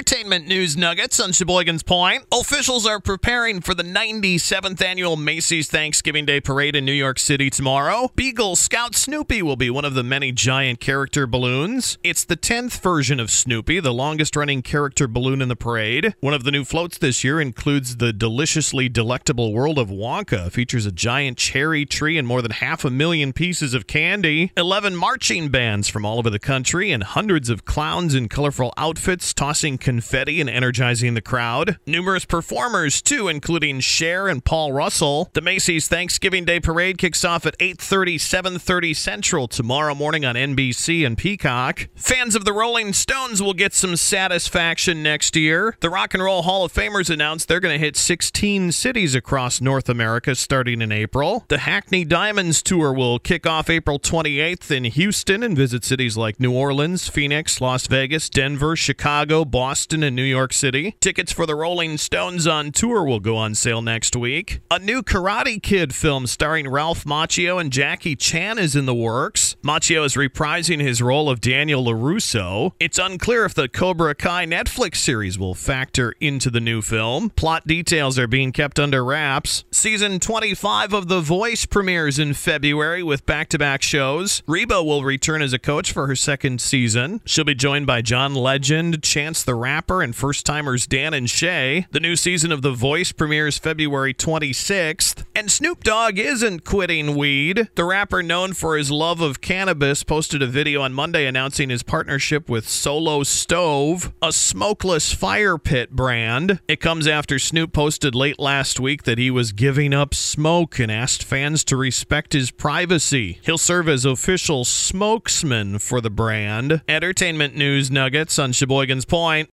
Entertainment news nuggets on Sheboygan's Point. Officials are preparing for the 97th annual Macy's Thanksgiving Day Parade in New York City tomorrow. Beagle Scout Snoopy will be one of the many giant character balloons. It's the 10th version of Snoopy, the longest running character balloon in the parade. One of the new floats this year includes the deliciously delectable world of Wonka. Features a giant cherry tree and more than half a million pieces of candy. 11 marching bands from all over the country and hundreds of clowns in colorful outfits tossing confetti and energizing the crowd. Numerous performers too, including Cher and Paul Russell. The Macy's Thanksgiving Day Parade kicks off at 8:30, 7:30 Central tomorrow morning on NBC and Peacock. Fans of the Rolling Stones will get some satisfaction next year. The Rock and Roll Hall of Famers announced they're going to hit 16 cities across North America starting in April. The Hackney Diamonds tour will kick off April 28th in Houston and visit cities like New Orleans, Phoenix, Las Vegas, Denver, Chicago, Boston, and New York City. Tickets for the Rolling Stones on tour will go on sale next week. A new Karate Kid film starring Ralph Macchio and Jackie Chan is in the works. Macchio is reprising his role of Daniel LaRusso. It's unclear if the Cobra Kai Netflix series will factor into the new film. Plot details are being kept under wraps. Season 25 of The Voice premieres in February with back to back shows. Reba will return as a coach for her second season. She'll be joined by John Legend, Chance the Rapper, and first timers Dan and Shay. The new season of The Voice premieres February 26th. And Snoop Dogg isn't quitting weed. The rapper, known for his love of cannabis, posted a video on Monday announcing his partnership with Solo Stove, a smokeless fire pit brand. It comes after Snoop posted late last week that he was giving up smoke and asked fans to respect his privacy. He'll serve as official spokesman for the brand. Entertainment news nuggets on Sheboygan's Point.